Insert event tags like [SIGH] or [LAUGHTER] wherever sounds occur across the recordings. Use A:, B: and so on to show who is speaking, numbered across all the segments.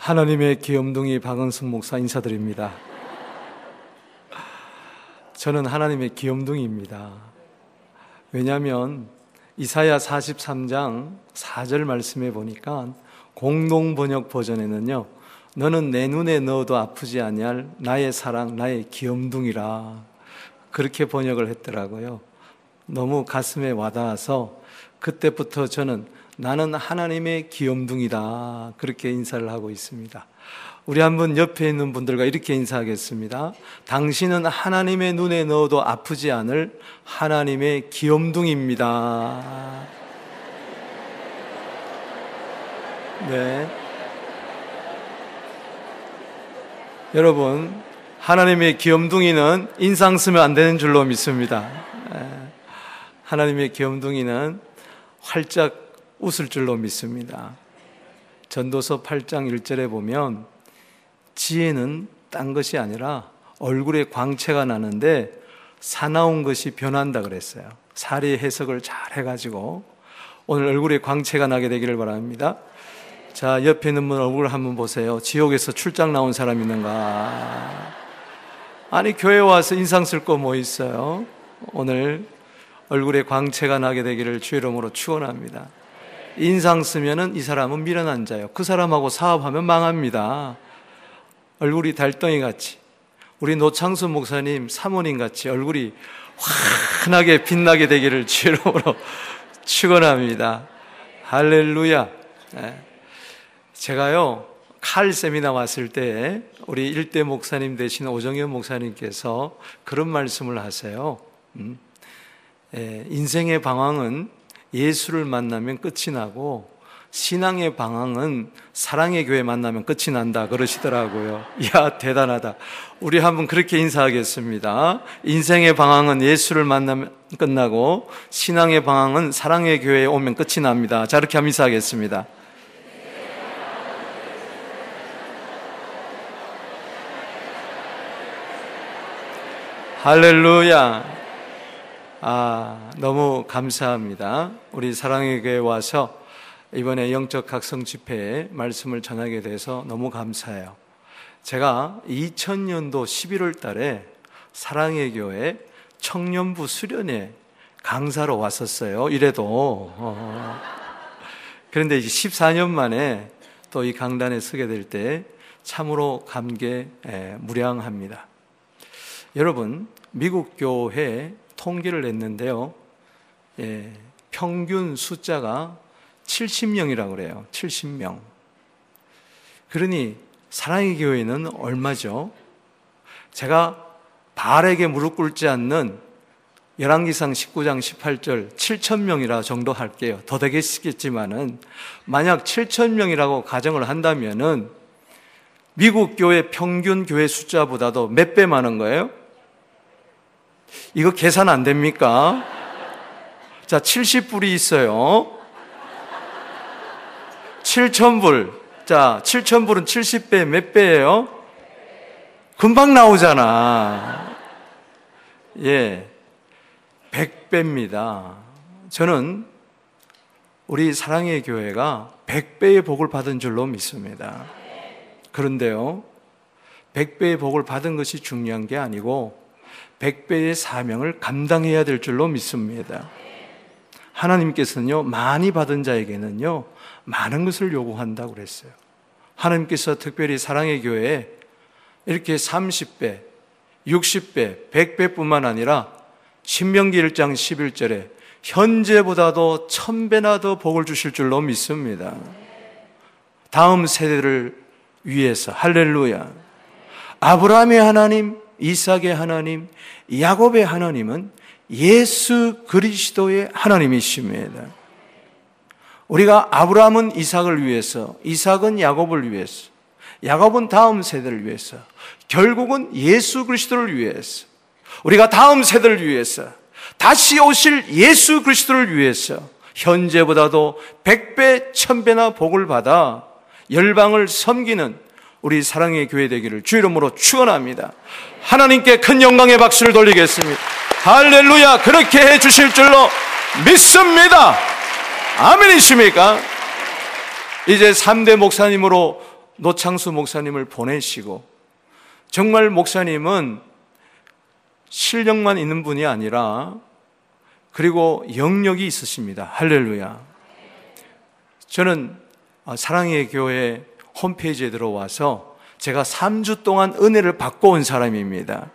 A: 하나님의 귀염둥이 박은승 목사 인사드립니다. 저는 하나님의 귀염둥이입니다. 왜냐하면 이사야 43장 4절 말씀에 보니까 공동 번역 버전에는요. 너는 내 눈에 넣어도 아프지 아니할 나의 사랑 나의 귀염둥이라 그렇게 번역을 했더라고요. 너무 가슴에 와닿아서 그때부터 저는 나는 하나님의 귀염둥이다. 그렇게 인사를 하고 있습니다. 우리 한번 옆에 있는 분들과 이렇게 인사하겠습니다. 당신은 하나님의 눈에 넣어도 아프지 않을 하나님의 귀염둥입니다. 네. 여러분, 하나님의 귀염둥이는 인상 쓰면 안 되는 줄로 믿습니다. 하나님의 귀염둥이는 활짝 웃을 줄로 믿습니다. 전도서 8장 1절에 보면 지혜는 딴 것이 아니라 얼굴에 광채가 나는데 사나운 것이 변한다 그랬어요. 사리 해석을 잘 해가지고 오늘 얼굴에 광채가 나게 되기를 바랍니다. 자, 옆에 있는 분 얼굴 한번 보세요. 지옥에서 출장 나온 사람 있는가? 아니, 교회 와서 인상 쓸 거 뭐 있어요? 오늘 얼굴에 광채가 나게 되기를 주의 이름으로 축원합니다. 인상 쓰면은 이 사람은 미련한 자요. 그 사람하고 사업하면 망합니다. 얼굴이 달덩이 같이 우리 노창수 목사님 사모님 같이 얼굴이 환하게 빛나게 되기를 주로 [LAUGHS] 축원합니다. 할렐루야. 네. 제가요 칼 세미나 왔을 때 우리 일대 목사님 되신 오정현 목사님께서 그런 말씀을 하세요. 음? 예, 인생의 방황은 예수를 만나면 끝이 나고 신앙의 방황은 사랑의 교회 만나면 끝이 난다 그러시더라고요. 야 대단하다. 우리 한번 그렇게 인사하겠습니다. 인생의 방황은 예수를 만나면 끝나고 신앙의 방황은 사랑의 교회에 오면 끝이 납니다. 자 이렇게 한번 인사하겠습니다. 할렐루야. 아, 너무 감사합니다. 우리 사랑의 교회 와서 이번에 영적 각성 집회에 말씀을 전하게 돼서 너무 감사해요. 제가 2000년도 11월 달에 사랑의 교회 청년부 수련회 강사로 왔었어요. 이래도. 어. 그런데 이제 14년 만에 또 이 강단에 서게 될 때 참으로 감개 무량합니다. 여러분, 미국 교회 통계를 냈는데요. 예, 평균 숫자가 70명이라고 그래요. 70명. 그러니 사랑의 교회는 얼마죠? 제가 발에게 무릎 꿇지 않는 열왕기상 19장 18절 7천 명이라 정도 할게요. 더 되겠겠지만은 만약 7천 명이라고 가정을 한다면은 미국 교회 평균 교회 숫자보다도 몇 배 많은 거예요? 이거 계산 안 됩니까? 자, 70불이 있어요. 7,000불. 자, 7,000불은 70배 몇 배예요? 금방 나오잖아. 예. 100배입니다. 저는 우리 사랑의 교회가 100배의 복을 받은 줄로 믿습니다. 그런데요, 100배의 복을 받은 것이 중요한 게 아니고, 백배의 사명을 감당해야 될 줄로 믿습니다. 하나님께서는요, 많이 받은 자에게는요, 많은 것을 요구한다고 그랬어요. 하나님께서 특별히 사랑의 교회에 이렇게 30배, 60배, 100배 뿐만 아니라 신명기 1장 11절에 현재보다도 천배나 더 복을 주실 줄로 믿습니다. 다음 세대를 위해서 할렐루야. 아브라함의 하나님, 이삭의 하나님, 야곱의 하나님은 예수 그리스도의 하나님이십니다. 우리가 아브라함은 이삭을 위해서, 이삭은 야곱을 위해서, 야곱은 다음 세대를 위해서, 결국은 예수 그리스도를 위해서, 우리가 다음 세대를 위해서, 다시 오실 예수 그리스도를 위해서, 현재보다도 백배, 천배나 복을 받아 열방을 섬기는 우리 사랑의 교회 되기를 주 이름으로 축원합니다. 하나님께 큰 영광의 박수를 돌리겠습니다. 할렐루야 그렇게 해 주실 줄로 믿습니다. 아멘이십니까? 이제 3대 목사님으로 노창수 목사님을 보내시고 정말 목사님은 실력만 있는 분이 아니라 그리고 영역이 있으십니다. 할렐루야. 저는 사랑의 교회 홈페이지에 들어와서 제가 3주 동안 은혜를 받고 온 사람입니다.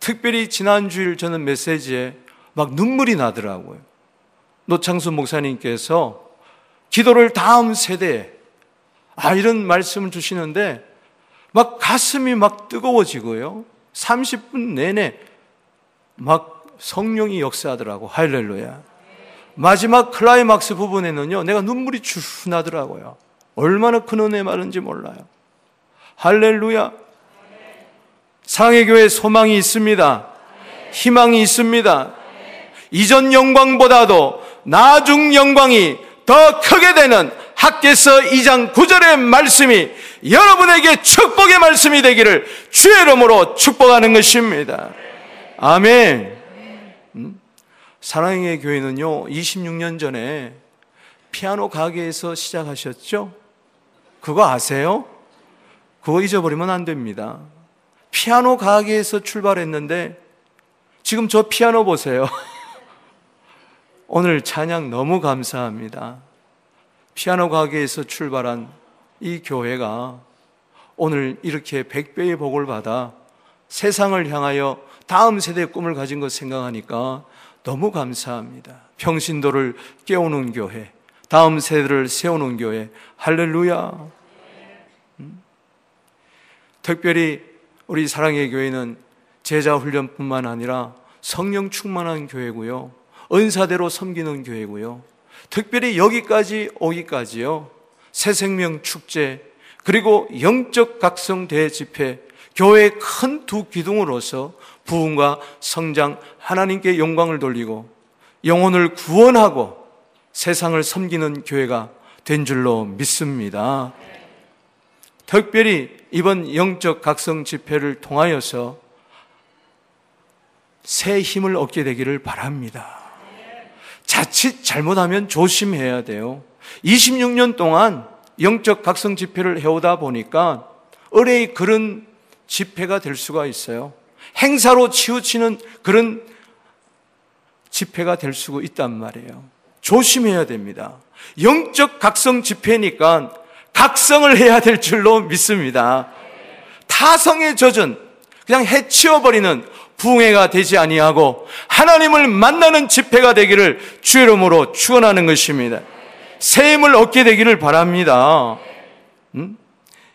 A: 특별히 지난주일 저는 메시지에 막 눈물이 나더라고요. 노창수 목사님께서 기도를 다음 세대에 아, 이런 말씀을 주시는데 막 가슴이 막 뜨거워지고요. 30분 내내 막 성령이 역사하더라고. 할렐루야. 마지막 클라이막스 부분에는요, 내가 눈물이 쭉 나더라고요. 얼마나 큰 은혜 많은지 몰라요. 할렐루야. 상해교회 소망이 있습니다. 희망이 있습니다. 이전 영광보다도 나중 영광이 더 크게 되는 학계서 2장 9절의 말씀이 여러분에게 축복의 말씀이 되기를 주의 이름으로 축복하는 것입니다. 아멘. 음? 사랑의 교회는요, 26년 전에 피아노 가게에서 시작하셨죠? 그거 아세요? 그거 잊어버리면 안 됩니다. 피아노 가게에서 출발했는데 지금 저 피아노 보세요. [LAUGHS] 오늘 찬양 너무 감사합니다. 피아노 가게에서 출발한 이 교회가 오늘 이렇게 백배의 복을 받아 세상을 향하여 다음 세대의 꿈을 가진 것 생각하니까 너무 감사합니다. 평신도를 깨우는 교회, 다음 세대를 세우는 교회, 할렐루야. 음? 특별히 우리 사랑의 교회는 제자 훈련뿐만 아니라 성령 충만한 교회고요. 은사대로 섬기는 교회고요. 특별히 여기까지 오기까지요. 새 생명 축제 그리고 영적 각성 대집회 교회의 큰 두 기둥으로서 부흥과 성장 하나님께 영광을 돌리고 영혼을 구원하고 세상을 섬기는 교회가 된 줄로 믿습니다. 특별히 이번 영적 각성 집회를 통하여서 새 힘을 얻게 되기를 바랍니다. 자칫 잘못하면 조심해야 돼요. 26년 동안 영적 각성 집회를 해오다 보니까 의뢰의 그런 집회가 될 수가 있어요. 행사로 치우치는 그런 집회가 될 수가 있단 말이에요. 조심해야 됩니다. 영적 각성 집회니까 각성을 해야 될 줄로 믿습니다. 타성에 젖은 그냥 해치워버리는 부흥회가 되지 아니하고 하나님을 만나는 집회가 되기를 주의 이름으로 축원하는 것입니다. 새 힘을 얻게 되기를 바랍니다. 음?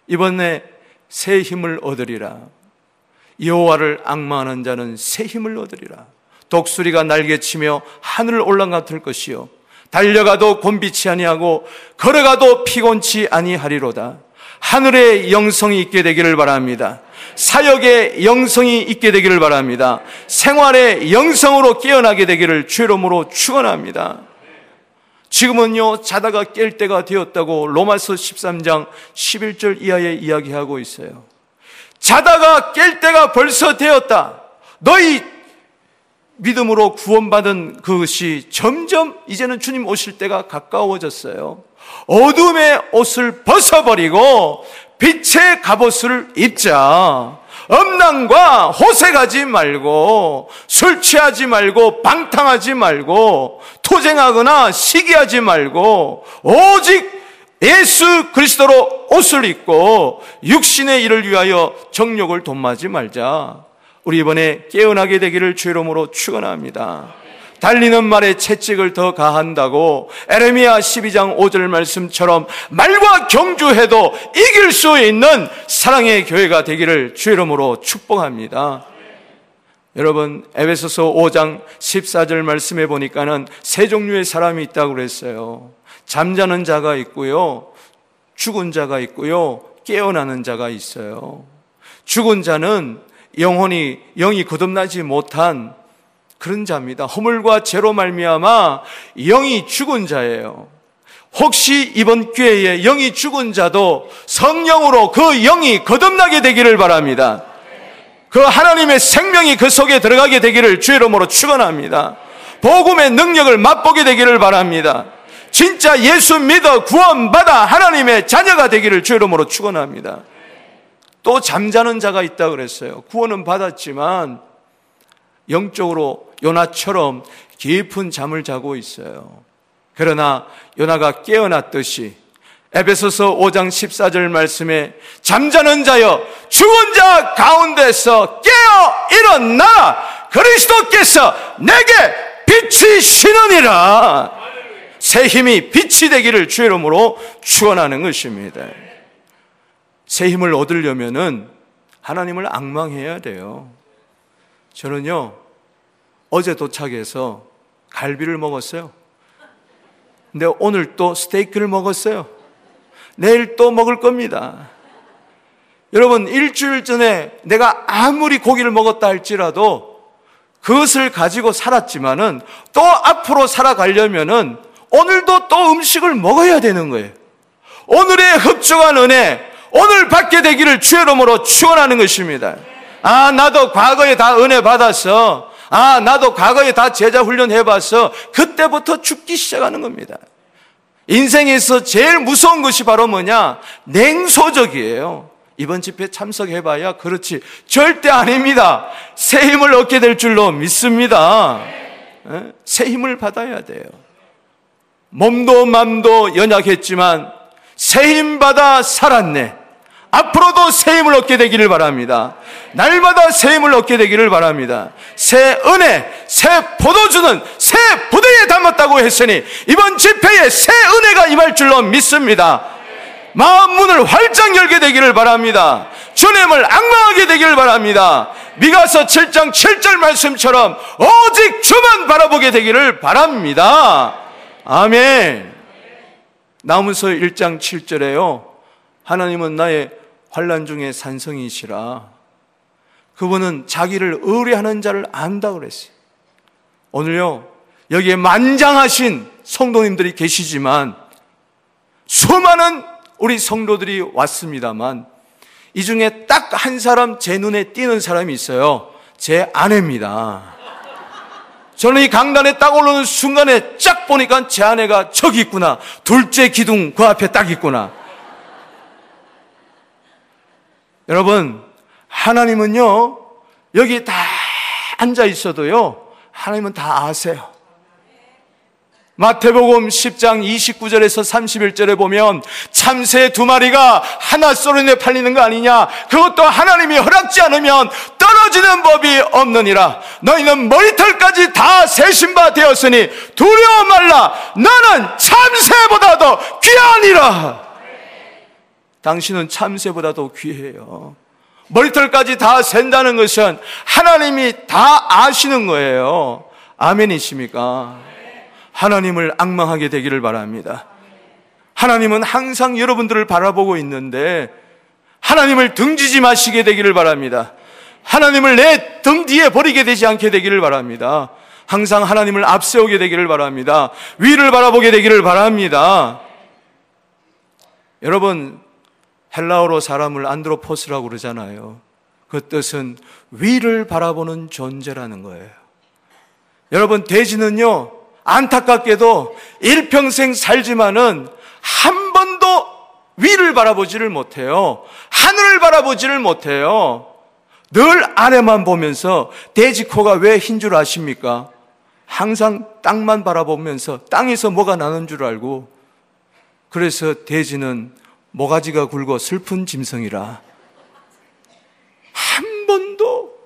A: 이번에 새 힘을 얻으리라. 여호와를 악마하는 자는 새 힘을 얻으리라. 독수리가 날개치며 하늘을 올라가 들 것이요 달려가도 곤비치 아니하고 걸어가도 피곤치 아니하리로다. 하늘의 영성이 있게 되기를 바랍니다. 사역의 영성이 있게 되기를 바랍니다. 생활의 영성으로 깨어나게 되기를 주이름으로 축원합니다. 지금은요 자다가 깰 때가 되었다고 로마서 13장 11절 이하에 이야기하고 있어요. 자다가 깰 때가 벌써 되었다. 너희 믿음으로 구원받은 그것이 점점 이제는 주님 오실 때가 가까워졌어요. 어둠의 옷을 벗어버리고 빛의 갑옷을 입자. 음란과 호색하지 말고 술 취하지 말고 방탕하지 말고 토쟁하거나 시기하지 말고 오직 예수 그리스도로 옷을 입고 육신의 일을 위하여 정욕을 돈마지 말자. 우리 이번에 깨어나게 되기를 주이름으로 축원합니다. 달리는 말에 채찍을 더 가한다고 에레미야 12장 5절 말씀처럼 말과 경주해도 이길 수 있는 사랑의 교회가 되기를 주 이름으로 축복합니다. 여러분 에베소서 5장 14절 말씀해 보니까는 세 종류의 사람이 있다고 그랬어요. 잠자는 자가 있고요. 죽은 자가 있고요. 깨어나는 자가 있어요. 죽은 자는 영혼이 영이 거듭나지 못한 그런 자입니다. 허물과 죄로 말미암아 영이 죽은 자예요. 혹시 이번 기회에 영이 죽은 자도 성령으로 그 영이 거듭나게 되기를 바랍니다. 그 하나님의 생명이 그 속에 들어가게 되기를 주의 이름으로 축원합니다. 복음의 능력을 맛보게 되기를 바랍니다. 진짜 예수 믿어 구원받아 하나님의 자녀가 되기를 주 이름으로 축원합니다. 또 잠자는 자가 있다 그랬어요. 구원은 받았지만 영적으로 요나처럼 깊은 잠을 자고 있어요. 그러나 요나가 깨어났듯이 에베소서 5장 14절 말씀에 잠자는 자여 죽은 자 가운데서 깨어 일어나 그리스도께서 내게 빛이 시느니라 새 힘이 빛이 되기를 주의 이름으로 축원하는 것입니다. 새 힘을 얻으려면은 하나님을 악망해야 돼요. 저는요 어제 도착해서 갈비를 먹었어요. 근데 오늘 또 스테이크를 먹었어요. 내일 또 먹을 겁니다. 여러분, 일주일 전에 내가 아무리 고기를 먹었다 할지라도 그것을 가지고 살았지만은 또 앞으로 살아가려면은 오늘도 또 음식을 먹어야 되는 거예요. 오늘의 흡족한 은혜, 오늘 받게 되기를 주의 이름으로 축원하는 것입니다. 아, 나도 과거에 다 은혜 받았어. 아, 나도 과거에 다 제자 훈련 해봤어. 그때부터 죽기 시작하는 겁니다. 인생에서 제일 무서운 것이 바로 뭐냐? 냉소적이에요. 이번 집회 참석해봐야 그렇지. 절대 아닙니다. 새 힘을 얻게 될 줄로 믿습니다. 예? 새 힘을 받아야 돼요. 몸도 맘도 연약했지만 새힘 받아 살았네. 앞으로도 새 힘을 얻게 되기를 바랍니다. 날마다 새 힘을 얻게 되기를 바랍니다. 새 은혜, 새 포도주는 새 부대에 담았다고 했으니 이번 집회에 새 은혜가 임할 줄로 믿습니다. 마음 문을 활짝 열게 되기를 바랍니다. 주님을 악망하게 되기를 바랍니다. 미가서 7장 7절 말씀처럼 오직 주만 바라보게 되기를 바랍니다. 아멘. 나무서 1장 7절에요. 하나님은 나의 환란 중에 산성이시라. 그분은 자기를 의뢰하는 자를 안다 그랬어요. 오늘요, 여기에 만장하신 성도님들이 계시지만 수많은 우리 성도들이 왔습니다만 이 중에 딱 한 사람 제 눈에 띄는 사람이 있어요. 제 아내입니다. 저는 이 강단에 딱 올라오는 순간에 쫙 보니까 제 아내가 저기 있구나. 둘째 기둥 그 앞에 딱 있구나. 여러분, 하나님은요, 여기 다 앉아 있어도요, 하나님은 다 아세요. 마태복음 10장 29절에서 31절에 보면 참새 두 마리가 하나 쏘르내 팔리는 거 아니냐? 그것도 하나님이 허락지 않으면 떨어지는 법이 없느니라. 너희는 머리털까지 다 세신바 되었으니 두려워 말라. 너는 참새보다 도 귀하니라. 당신은 참새보다도 귀해요. 머리털까지 다 센다는 것은 하나님이 다 아시는 거예요. 아멘이십니까? 하나님을 악망하게 되기를 바랍니다. 하나님은 항상 여러분들을 바라보고 있는데 하나님을 등지지 마시게 되기를 바랍니다. 하나님을 내 등 뒤에 버리게 되지 않게 되기를 바랍니다. 항상 하나님을 앞세우게 되기를 바랍니다. 위를 바라보게 되기를 바랍니다. 여러분, 헬라어로 사람을 안드로포스라고 그러잖아요. 그 뜻은 위를 바라보는 존재라는 거예요. 여러분, 돼지는요, 안타깝게도 일평생 살지만은 한 번도 위를 바라보지를 못해요. 하늘을 바라보지를 못해요. 늘 아래만 보면서 돼지 코가 왜 흰 줄 아십니까? 항상 땅만 바라보면서 땅에서 뭐가 나는 줄 알고 그래서 돼지는 모가지가 굵어 슬픈 짐승이라 한 번도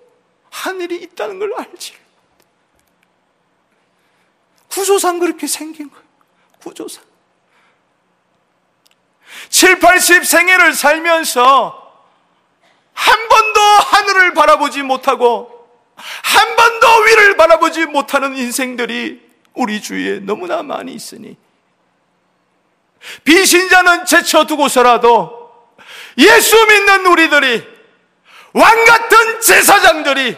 A: 하늘이 있다는 걸 알지. 구조상 그렇게 생긴 거예요. 구조상. 7, 80 생애를 살면서 한 번도 하늘을 바라보지 못하고 한 번도 위를 바라보지 못하는 인생들이 우리 주위에 너무나 많이 있으니 비신자는 제쳐두고서라도 예수 믿는 우리들이 왕 같은 제사장들이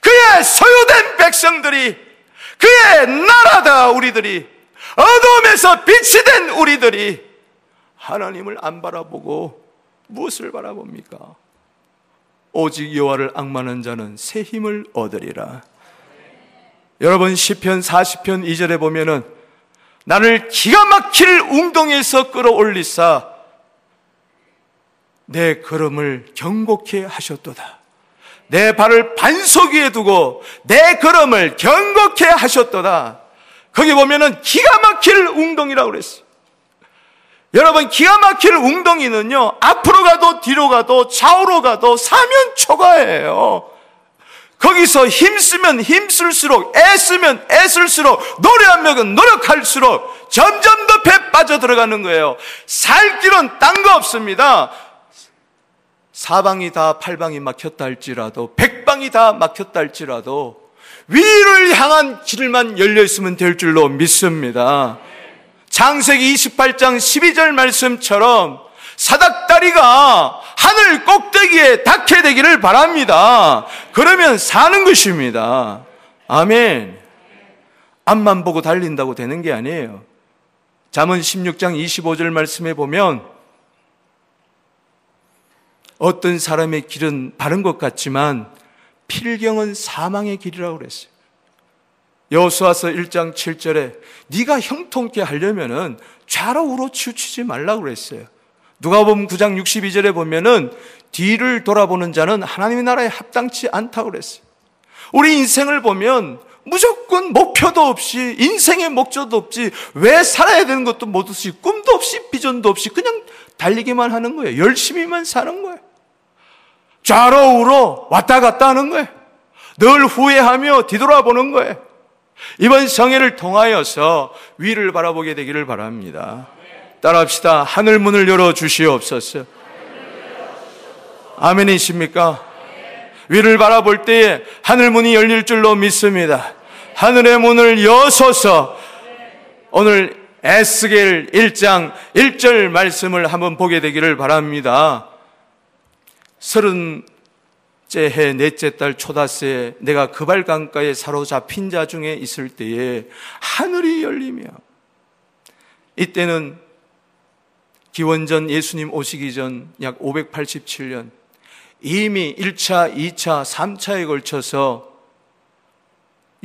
A: 그의 소유된 백성들이 그의 나라다 우리들이 어둠에서 빛이 된 우리들이 하나님을 안 바라보고 무엇을 바라봅니까? 오직 여호와를 악마는 자는 새 힘을 얻으리라. 여러분 시편 40편 2절에 보면은 나를 기가 막힐 웅덩이에서 끌어올리사 내 걸음을 경곡해 하셨도다. 내 발을 반석 위에 두고 내 걸음을 경곡해 하셨도다. 거기 보면은 기가 막힐 웅덩이라고 그랬어요. 여러분, 기가 막힐 웅덩이는요, 앞으로 가도 뒤로 가도 좌우로 가도 사면 초과예요. 거기서 힘쓰면 힘쓸수록, 애쓰면 애쓸수록, 노력하면 노력할수록 점점 더 배 빠져 들어가는 거예요. 살 길은 딴 거 없습니다. 사방이 다 팔방이 막혔다 할지라도, 백방이 다 막혔다 할지라도, 위를 향한 길만 열려 있으면 될 줄로 믿습니다. 장세기 28장 12절 말씀처럼 사닥다리가 하늘 꼭대기에 닿게 되기를 바랍니다. 그러면 사는 것입니다. 아멘. 앞만 보고 달린다고 되는 게 아니에요. 잠언 16장 25절 말씀에 보면 어떤 사람의 길은 바른 것 같지만 필경은 사망의 길이라고 그랬어요. 여수와서 1장 7절에 네가 형통케 하려면은 좌로 우로 치우치지 말라고 그랬어요. 누가 보면 9장 62절에 보면은 뒤를 돌아보는 자는 하나님의 나라에 합당치 않다고 그랬어요. 우리 인생을 보면 무조건 목표도 없이 인생의 목적도 없지 왜 살아야 되는 것도 못 없이 꿈도 없이 비전도 없이 그냥 달리기만 하는 거예요. 열심히만 사는 거예요. 좌로 우로 왔다 갔다 하는 거예요. 늘 후회하며 뒤돌아보는 거예요. 이번 성회를 통하여서 위를 바라보게 되기를 바랍니다. 따라합시다. 하늘 문을 열어 주시옵소서. 아멘이십니까? 위를 바라볼 때에 하늘 문이 열릴 줄로 믿습니다. 하늘의 문을 여소서 오늘 에스겔 1장 1절 말씀을 한번 보게 되기를 바랍니다. 째 넷째 딸 초다세 내가 그발 강가에 사로잡힌 자 중에 있을 때에 하늘이 열리며 이때는 기원전 예수님 오시기 전 약 587년 이미 1차, 2차, 3차에 걸쳐서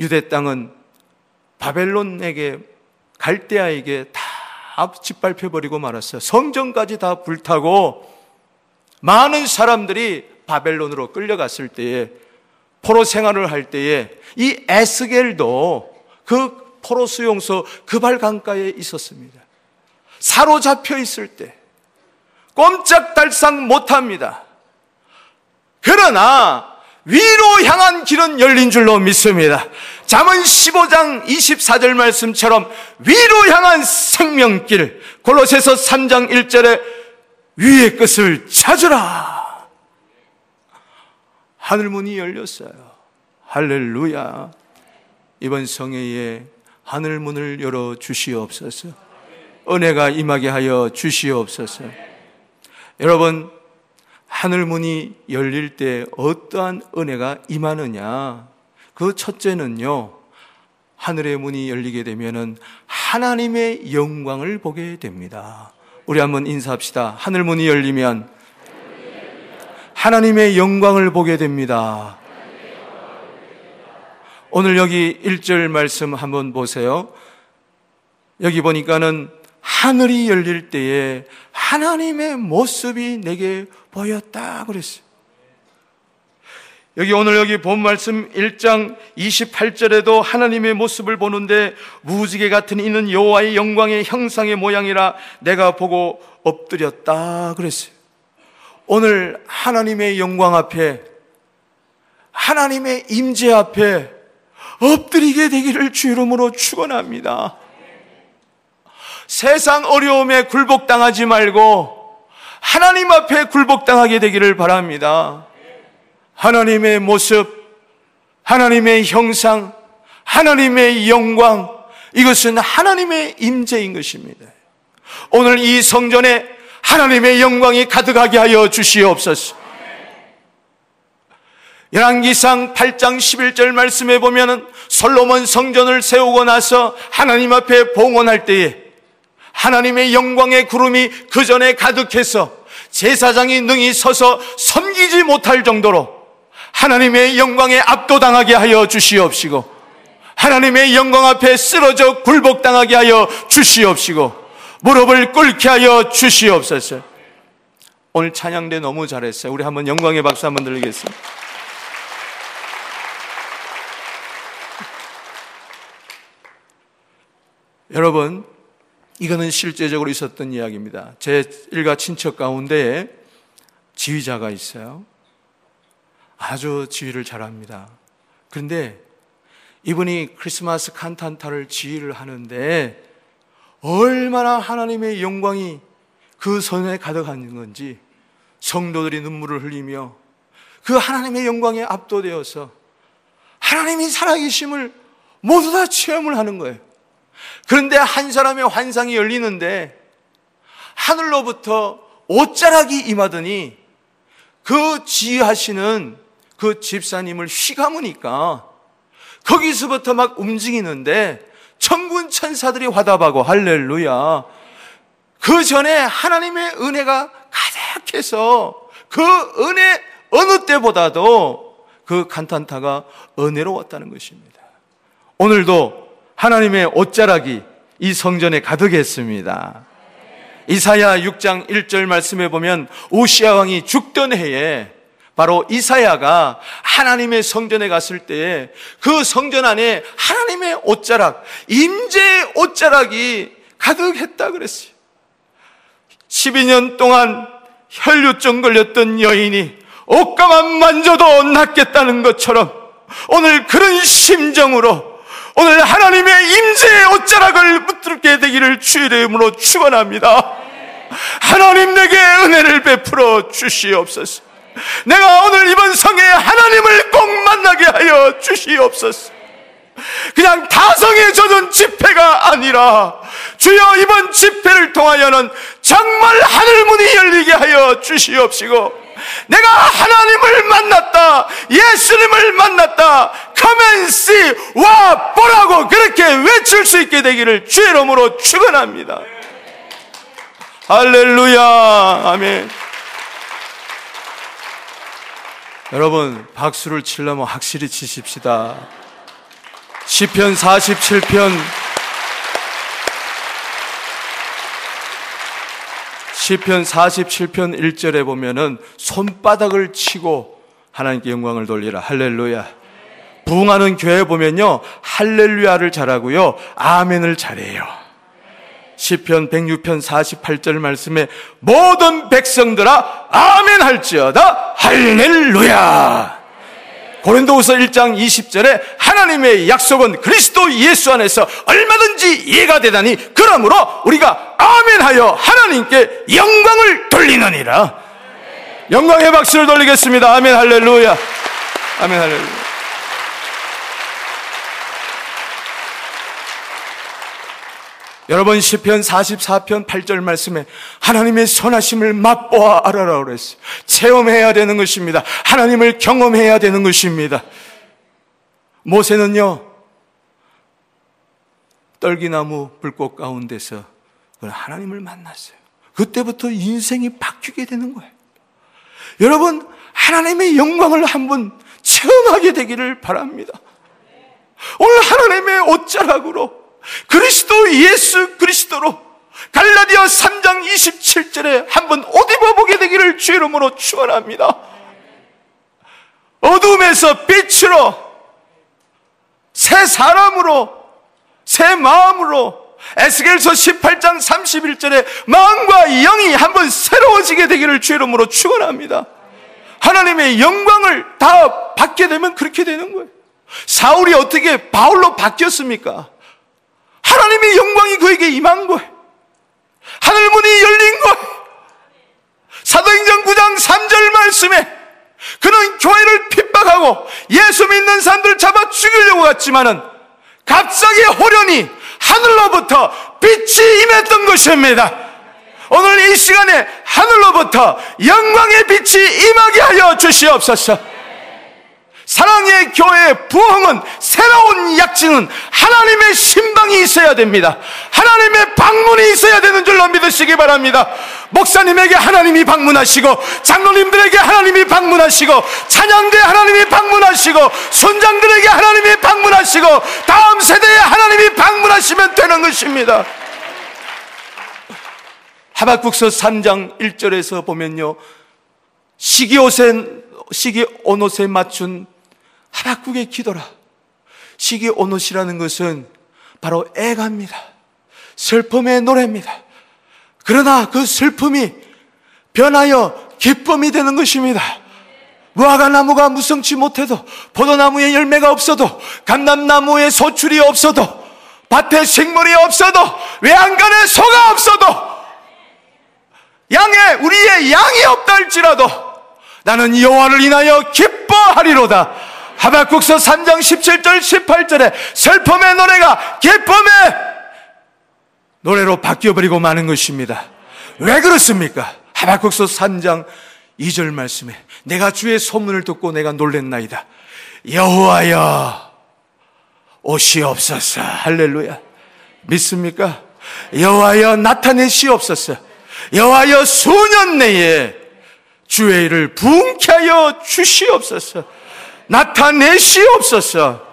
A: 유대 땅은 바벨론에게 갈대아에게 다 짓밟혀버리고 말았어요. 성전까지 다 불타고 많은 사람들이 바벨론으로 끌려갔을 때에 포로 생활을 할 때에 이 에스겔도 그 포로 수용소 그발 강가에 있었습니다. 사로잡혀 있을 때 꼼짝달싹 못합니다. 그러나 위로 향한 길은 열린 줄로 믿습니다. 잠언 15장 24절 말씀처럼 위로 향한 생명길 골로새서 3장 1절에 위의 끝을 찾으라. 하늘 문이 열렸어요. 할렐루야. 이번 성회에 하늘 문을 열어 주시옵소서. 은혜가 임하게 하여 주시옵소서. 여러분, 하늘 문이 열릴 때 어떠한 은혜가 임하느냐? 그 첫째는요, 하늘의 문이 열리게 되면은 하나님의 영광을 보게 됩니다. 우리 한번 인사합시다. 하늘 문이 열리면 하나님의 영광을 보게 됩니다. 오늘 여기 1절 말씀 한번 보세요. 여기 보니까는 하늘이 열릴 때에 하나님의 모습이 내게 보였다 그랬어요. 여기 오늘 여기 본 말씀 1장 28절에도 하나님의 모습을 보는데 무지개 같은 이는 여호와의 영광의 형상의 모양이라 내가 보고 엎드렸다 그랬어요. 오늘 하나님의 영광 앞에 하나님의 임재 앞에 엎드리게 되기를 주 이름으로 축원합니다. 세상 어려움에 굴복당하지 말고 하나님 앞에 굴복당하게 되기를 바랍니다. 하나님의 모습, 하나님의 형상, 하나님의 영광, 이것은 하나님의 임재인 것입니다. 오늘 이 성전에 하나님의 영광이 가득하게 하여 주시옵소서. 열왕기상 8장 11절 말씀에 보면은 솔로몬 성전을 세우고 나서 하나님 앞에 봉헌할 때에 하나님의 영광의 구름이 그 전에 가득해서 제사장이 능히 서서 섬기지 못할 정도로 하나님의 영광에 압도당하게 하여 주시옵시고 하나님의 영광 앞에 쓰러져 굴복당하게 하여 주시옵시고 무릎을 꿇게 하여 주시옵소서. 오늘 찬양대 너무 잘했어요. 우리 한번 영광의 박수 한번 들리겠습니다. 여러분, 이거는 실제적으로 있었던 이야기입니다. 제 일가 친척 가운데 지휘자가 있어요. 아주 지휘를 잘합니다. 그런데 이분이 크리스마스 칸탄타를 지휘를 하는데 얼마나 하나님의 영광이 그 손에 가득한 건지 성도들이 눈물을 흘리며 그 하나님의 영광에 압도되어서 하나님이 살아계심을 모두 다 체험을 하는 거예요. 그런데 한 사람의 환상이 열리는데 하늘로부터 옷자락이 임하더니 그 지휘하시는 그 집사님을 휘감으니까 거기서부터 막 움직이는데 천군 천사들이 화답하고 할렐루야. 그 전에 하나님의 은혜가 가득해서 그 은혜 어느 때보다도 그 간탄타가 은혜로웠다는 것입니다. 오늘도 하나님의 옷자락이 이 성전에 가득했습니다. 이사야 6장 1절 말씀에 보면 오시아 왕이 죽던 해에 바로 이사야가 하나님의 성전에 갔을 때에 그 성전 안에 하나님의 옷자락, 임재의 옷자락이 가득했다 그랬어요. 12년 동안 혈류증 걸렸던 여인이 옷가만 만져도 낫겠다는 것처럼 오늘 그런 심정으로 오늘 하나님의 임재의 옷자락을 붙들게 되기를 주의 이름으로 축원합니다. 하나님 내게 은혜를 베풀어 주시옵소서. 내가 오늘 이번 성에 하나님을 꼭 만나게 하여 주시옵소서. 그냥 다성에 젖은 집회가 아니라 주여 이번 집회를 통하여는 정말 하늘문이 열리게 하여 주시옵시고 내가 하나님을 만났다. 예수님을 만났다. 커맨시 와 보라고 그렇게 외칠 수 있게 되기를 주의 이름으로 축원합니다. 할렐루야. 아멘. 여러분 박수를 치려면 확실히 치십시다. 시편 47편 시편 47편 1절에 보면은 손바닥을 치고 하나님께 영광을 돌리라. 할렐루야. 부흥하는 교회 보면요. 할렐루야를 잘하고요. 아멘을 잘해요. 시편 106편 48절 말씀에 모든 백성들아 아멘 할지어다 할렐루야. 고린도후서 1장 20절에 하나님의 약속은 그리스도 예수 안에서 얼마든지 이해가 되다니 그러므로 우리가 아멘하여 하나님께 영광을 돌리느니라. 영광의 박수를 돌리겠습니다. 아멘 할렐루야. 아멘 할렐루야. 여러분 시편 44편 8절 말씀에 하나님의 선하심을 맛보아 알아라 그랬어요. 체험해야 되는 것입니다. 하나님을 경험해야 되는 것입니다. 모세는요. 떨기나무 불꽃 가운데서 하나님을 만났어요. 그때부터 인생이 바뀌게 되는 거예요. 여러분 하나님의 영광을 한번 체험하게 되기를 바랍니다. 오늘 하나님의 옷자락으로 그리스도 예수 그리스도로 갈라디아 3장 27절에 한번 옷 입어보게 되기를 주 이름으로 축원합니다. 어둠에서 빛으로 새 사람으로 새 마음으로 에스겔서 18장 31절에 마음과 영이 한번 새로워지게 되기를 주 이름으로 축원합니다. 하나님의 영광을 다 받게 되면 그렇게 되는 거예요. 사울이 어떻게 바울로 바뀌었습니까? 하나님의 영광이 그에게 임한 거예요. 하늘 문이 열린 거예요. 사도행전 9장 3절 말씀에 그는 교회를 핍박하고 예수 믿는 사람들 잡아 죽이려고 갔지만은 갑자기 호련히 하늘로부터 빛이 임했던 것입니다. 오늘 이 시간에 하늘로부터 영광의 빛이 임하게 하여 주시옵소서. 사랑의 교회의 부흥은 새로운 약진은 하나님의 신방이 있어야 됩니다. 하나님의 방문이 있어야 되는 줄로 믿으시기 바랍니다. 목사님에게 하나님이 방문하시고 장로님들에게 하나님이 방문하시고 찬양대 하나님이 방문하시고 손장들에게 하나님이 방문하시고 다음 세대에 하나님이 방문하시면 되는 것입니다. 하박국서 3장 1절에서 보면요. 시기옷에 시기 온옷에 맞춘 하박국의 기도라. 시기 온옷이라는 것은 바로 애가입니다. 슬픔의 노래입니다. 그러나 그 슬픔이 변하여 기쁨이 되는 것입니다. 무화과 나무가 무성치 못해도 포도나무에 열매가 없어도 감남나무에 소출이 없어도 밭에 식물이 없어도 외양간에 소가 없어도 양에 우리의 양이 없다 할지라도 나는 여호와를 인하여 기뻐하리로다. 하박국서 3장 17절 18절에 슬픔의 노래가 기쁨의 노래로 바뀌어 버리고 마는 것입니다. 왜 그렇습니까? 하박국서 3장 2절 말씀에 내가 주의 소문을 듣고 내가 놀랬나이다. 여호와여 오시옵소서. 할렐루야. 믿습니까? 여호와여 나타내시옵소서. 여호와여 수년 내에 주의 일을 부흥케 하여 주시옵소서. 나타내시옵소서.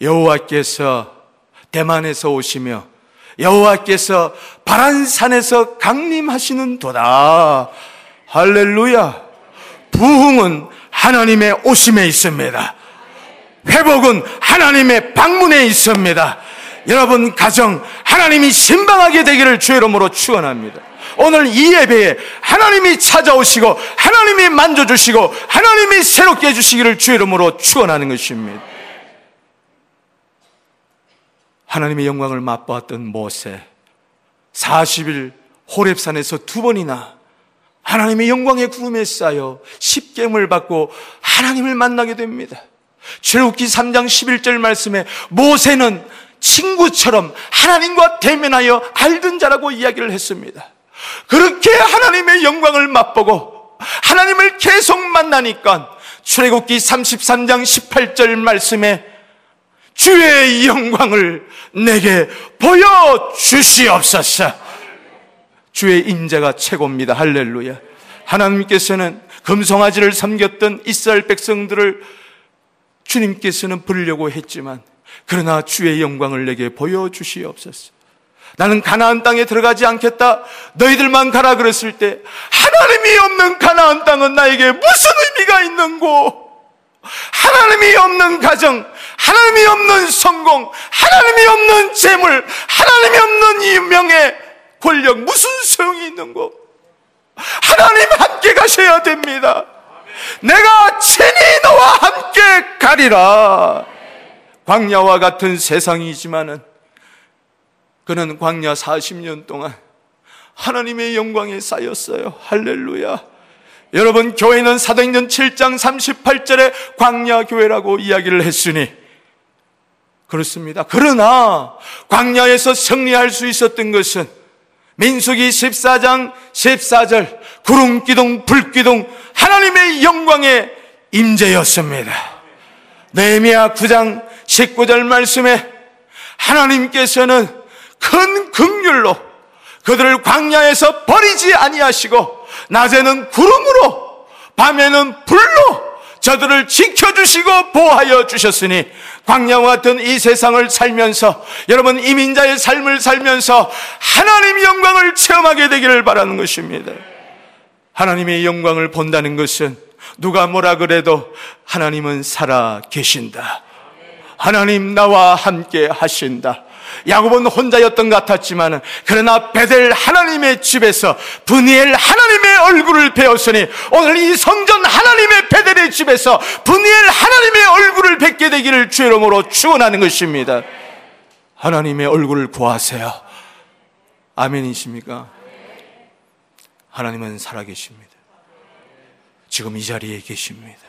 A: 여호와께서 대만에서 오시며 여호와께서 바란산에서 강림하시는 도다. 할렐루야. 부흥은 하나님의 오심에 있습니다. 회복은 하나님의 방문에 있습니다. 여러분 가정 하나님이 신방하게 되기를 주의 이름으로 축원합니다. 오늘 이 예배에 하나님이 찾아오시고 하나님이 만져주시고 하나님이 새롭게 해주시기를 주의 이름으로 축원하는 것입니다. 하나님의 영광을 맛보았던 모세 40일 호렙산에서 두 번이나 하나님의 영광의 구름에 쌓여 십계을 받고 하나님을 만나게 됩니다. 출애굽기 3장 11절 말씀에 모세는 친구처럼 하나님과 대면하여 알던 자라고 이야기를 했습니다. 그렇게 하나님의 영광을 맛보고 하나님을 계속 만나니까 출애굽기 33장 18절 말씀에 주의 영광을 내게 보여 주시옵소서. 주의 인자가 최고입니다. 할렐루야. 하나님께서는 금송아지를 섬겼던 이스라엘 백성들을 주님께서는 부르려고 했지만 그러나 주의 영광을 내게 보여 주시옵소서. 나는 가나안 땅에 들어가지 않겠다. 너희들만 가라 그랬을 때 하나님이 없는 가나안 땅은 나에게 무슨 의미가 있는고? 하나님이 없는 가정, 하나님이 없는 성공, 하나님이 없는 재물, 하나님이 없는 이명의 권력 무슨 소용이 있는고? 하나님 함께 가셔야 됩니다. 내가 친히 너와 함께 가리라. 광야와 같은 세상이지만은 그는 광야 40년 동안 하나님의 영광에 쌓였어요. 할렐루야. 여러분, 교회는 사도행전 7장 38절에 광야 교회라고 이야기를 했으니 그렇습니다. 그러나 광야에서 승리할 수 있었던 것은 민수기 14장 14절 구름 기둥 불 기둥 하나님의 영광의 임재였습니다. 네미야 9장 19절 말씀에 하나님께서는 큰 긍휼로 그들을 광야에서 버리지 아니하시고 낮에는 구름으로 밤에는 불로 저들을 지켜주시고 보호하여 주셨으니 광야와 같은 이 세상을 살면서 여러분 이민자의 삶을 살면서 하나님 영광을 체험하게 되기를 바라는 것입니다. 하나님의 영광을 본다는 것은 누가 뭐라 그래도 하나님은 살아 계신다. 하나님 나와 함께 하신다. 야곱은 혼자였던 것 같았지만 그러나 베델 하나님의 집에서 분이엘 하나님의 얼굴을 배웠으니 오늘 이 성전 하나님의 베델의 집에서 분이엘 하나님의 얼굴을 뵙게 되기를 주의 이름으로 축원하는 것입니다. 하나님의 얼굴을 구하세요. 아멘이십니까? 하나님은 살아계십니다. 지금 이 자리에 계십니다.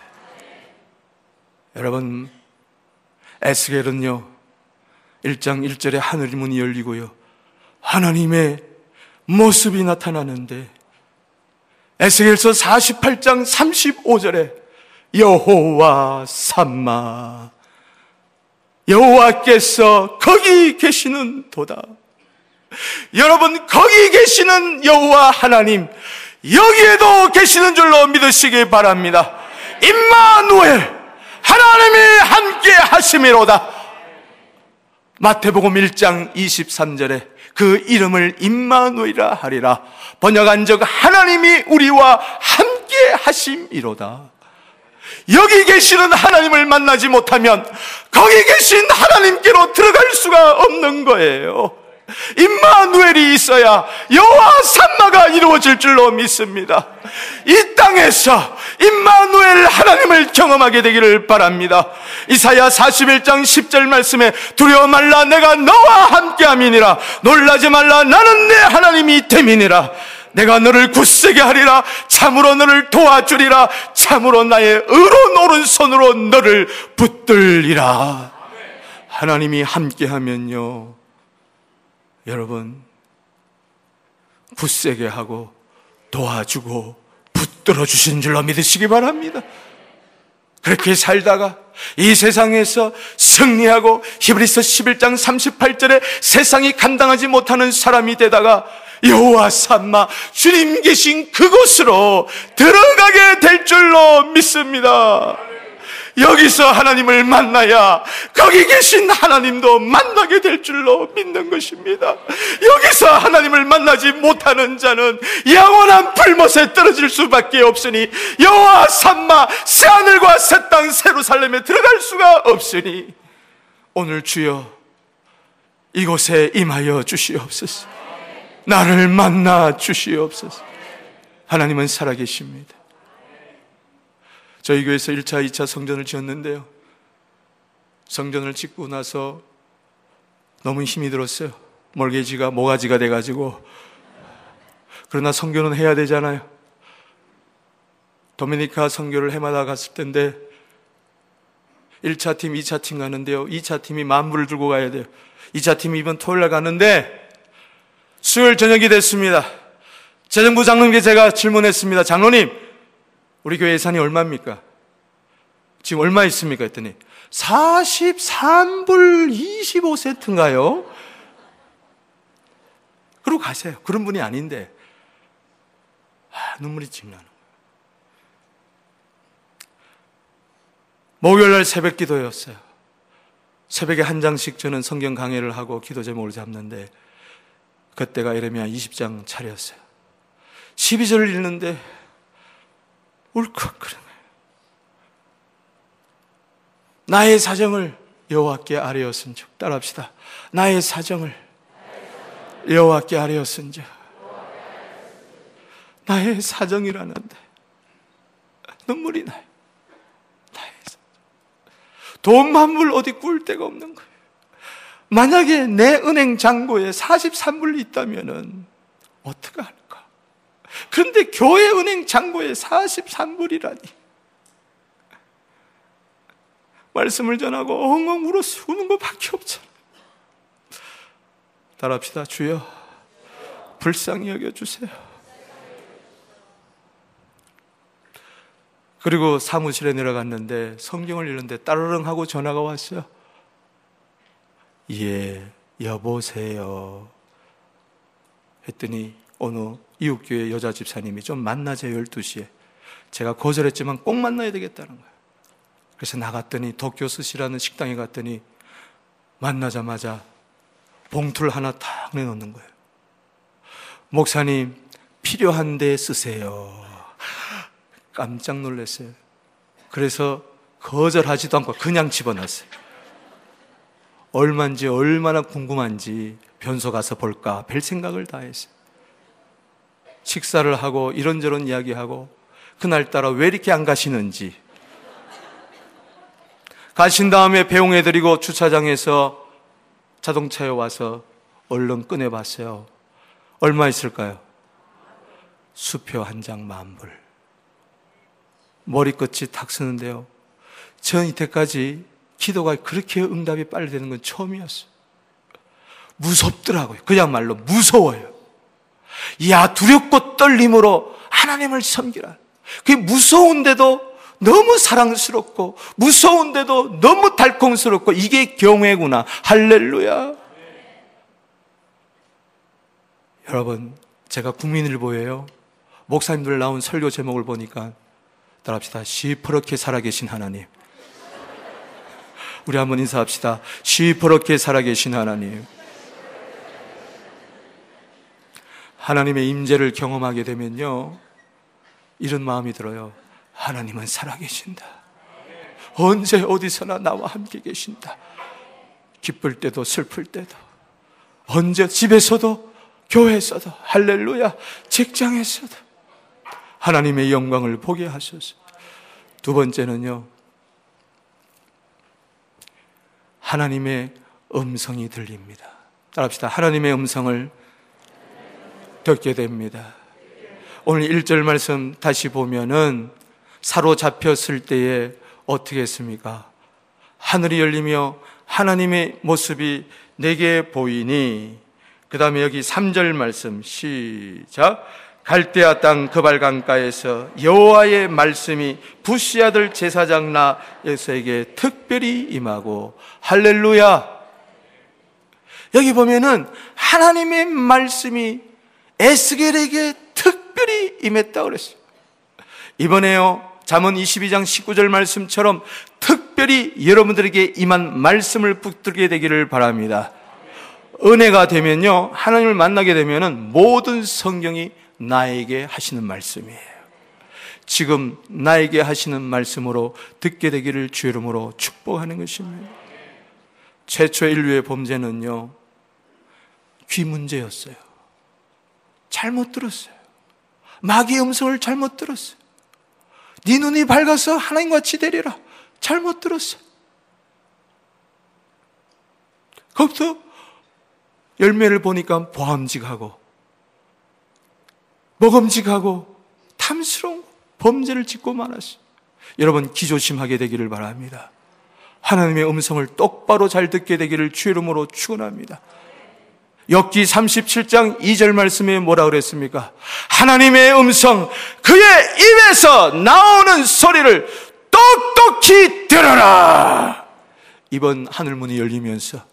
A: 여러분, 에스겔은요, 1장 1절에 하늘 문이 열리고요. 하나님의 모습이 나타나는데 에스겔서 48장 35절에 여호와 삼마 여호와께서 거기 계시는 도다. 여러분 거기 계시는 여호와 하나님 여기에도 계시는 줄로 믿으시기 바랍니다. 임마누엘 하나님이 함께 하심이로다. 마태복음 1장 23절에 그 이름을 임마누이라 하리라. 번역한 적 하나님이 우리와 함께 하심이로다. 여기 계시는 하나님을 만나지 못하면 거기 계신 하나님께로 들어갈 수가 없는 거예요. 임마누엘이 있어야 여호와 산마가 이루어질 줄로 믿습니다. 이 땅에서 임마누엘 하나님을 경험하게 되기를 바랍니다. 이사야 41장 10절 말씀에 두려워 말라 내가 너와 함께함이니라. 놀라지 말라 나는 내 하나님이 됨이니라. 내가 너를 굳세게 하리라 참으로 너를 도와주리라. 참으로 나의 의로운 오른손으로 너를 붙들리라. 하나님이 함께하면요 여러분 굳세게 하고 도와주고 붙들어 주신 줄로 믿으시기 바랍니다. 그렇게 살다가 이 세상에서 승리하고 히브리서 11장 38절에 세상이 감당하지 못하는 사람이 되다가 여호와 삼마 주님 계신 그곳으로 들어가게 될 줄로 믿습니다. 여기서 하나님을 만나야 거기 계신 하나님도 만나게 될 줄로 믿는 것입니다. 여기서 하나님을 만나지 못하는 자는 영원한 불못에 떨어질 수밖에 없으니 여호와 삼마 새 하늘과 새땅 세루살렘에 들어갈 수가 없으니 오늘 주여 이곳에 임하여 주시옵소서. 나를 만나 주시옵소서. 하나님은 살아계십니다. 저희 교회에서 1차, 2차 성전을 지었는데요. 성전을 짓고 나서 너무 힘이 들었어요. 멀게지가 모가지가 돼가지고. 그러나 성교는 해야 되잖아요. 도미니카 성교를 해마다 갔을 텐데 1차 팀, 2차 팀 가는데요. 2차 팀이 만불을 들고 가야 돼요. 2차 팀이 이번 토요일 날 가는데 수요일 저녁이 됐습니다. 재정부 장로님께 제가 질문했습니다. 장로님, 우리 교회 예산이 얼마입니까? 지금 얼마 있습니까? 했더니 43불 25세트인가요? 그러고 가세요. 그런 분이 아닌데 아, 눈물이 거예요. 목요일 날 새벽 기도였어요. 새벽에 한 장씩 저는 성경 강해를 하고 기도 제목을 잡는데 그때가 에레미야 20장 차례였어요. 12절을 읽는데 울컥거리는 거예요. 나의 사정을 여호와께 아뢰었은즉 따라합시다. 나의 사정을 여호와께 아뢰었은즉 나의 사정이라는데 눈물이 나요. 나의 사정. 돈 만불 어디 꿀 데가 없는 거예요. 만약에 내 은행 잔고에 43불 있다면은 어떡할까? 그런데 교회 은행 잔고에 43불이라니. 말씀을 전하고 엉엉 울어 우는 것밖에 없잖아. 따라합시다. 주여, 불쌍히 여겨주세요. 그리고 사무실에 내려갔는데 성경을 읽는데 따르릉 하고 전화가 왔어요. 예, 여보세요. 했더니 어느 이웃교회 여자 집사님이 좀 만나세요 12시에 제가 거절했지만 꼭 만나야 되겠다는 거예요. 그래서 나갔더니 도쿄 스시라는 식당에 갔더니 만나자마자 봉투를 하나 탁 내놓는 거예요. 목사님 필요한데 쓰세요. 깜짝 놀랐어요. 그래서 거절하지도 않고 그냥 집어넣었어요. 얼마인지 얼마나 궁금한지 변소 가서 볼까 별 생각을 다 했어요 식사를 하고 이런저런 이야기하고 그날따라 왜 이렇게 안 가시는지 가신 다음에 배웅해드리고 주차장에서 자동차에 와서 얼른 꺼내봤어요. 얼마 있을까요? 수표 한 장 만불. 머리끝이 탁 쓰는데요. 전 이때까지 기도가 그렇게 응답이 빨리 되는 건 처음이었어요. 무섭더라고요. 그야말로 무서워요. 야, 두렵고 떨림으로 하나님을 섬기라. 그게 무서운데도 너무 사랑스럽고 무서운데도 너무 달콤스럽고 이게 경외구나. 할렐루야. 여러분, 제가 국민일보예요. 목사님들 나온 설교 제목을 보니까 따라합시다. 시퍼렇게 살아계신 하나님. 우리 한번 인사합시다. 시퍼렇게 살아계신 하나님. 하나님의 임재를 경험하게 되면요. 이런 마음이 들어요. 하나님은 살아계신다. 언제 어디서나 나와 함께 계신다. 기쁠 때도 슬플 때도 언제 집에서도 교회에서도 할렐루야 직장에서도 하나님의 영광을 보게 하소서. 두 번째는요. 하나님의 음성이 들립니다. 따라합시다. 하나님의 음성을 듣게 됩니다. 오늘 1절 말씀 다시 보면은 사로잡혔을 때에 어떻게 했습니까? 하늘이 열리며 하나님의 모습이 내게 보이니 그 다음에 여기 3절 말씀 시작 갈대아 땅 그발강가에서 여호와의 말씀이 부시 아들 제사장 나에서에게 특별히 임하고 할렐루야 여기 보면은 하나님의 말씀이 에스겔에게 특별히 임했다 그랬어요. 이번에요. 잠언 22장 19절 말씀처럼 특별히 여러분들에게 임한 말씀을 붙들게 되기를 바랍니다. 은혜가 되면요. 하나님을 만나게 되면은 모든 성경이 나에게 하시는 말씀이에요. 지금 나에게 하시는 말씀으로 듣게 되기를 주 이름으로 축복하는 것입니다. 최초 인류의 범죄는요. 귀 문제였어요. 잘못 들었어요. 마귀의 음성을 잘못 들었어요. 네 눈이 밝아서 하나님과 같이 되리라. 잘못 들었어요. 거기서 열매를 보니까 보함직하고 먹음직하고 탐스러운 범죄를 짓고 말았어요. 여러분 기조심하게 되기를 바랍니다. 하나님의 음성을 똑바로 잘 듣게 되기를 주 이름으로 축원합니다. 엽기 37장 2절 말씀에 뭐라 그랬습니까? 하나님의 음성 그의 입에서 나오는 소리를 똑똑히 들어라. 이번 하늘문이 열리면서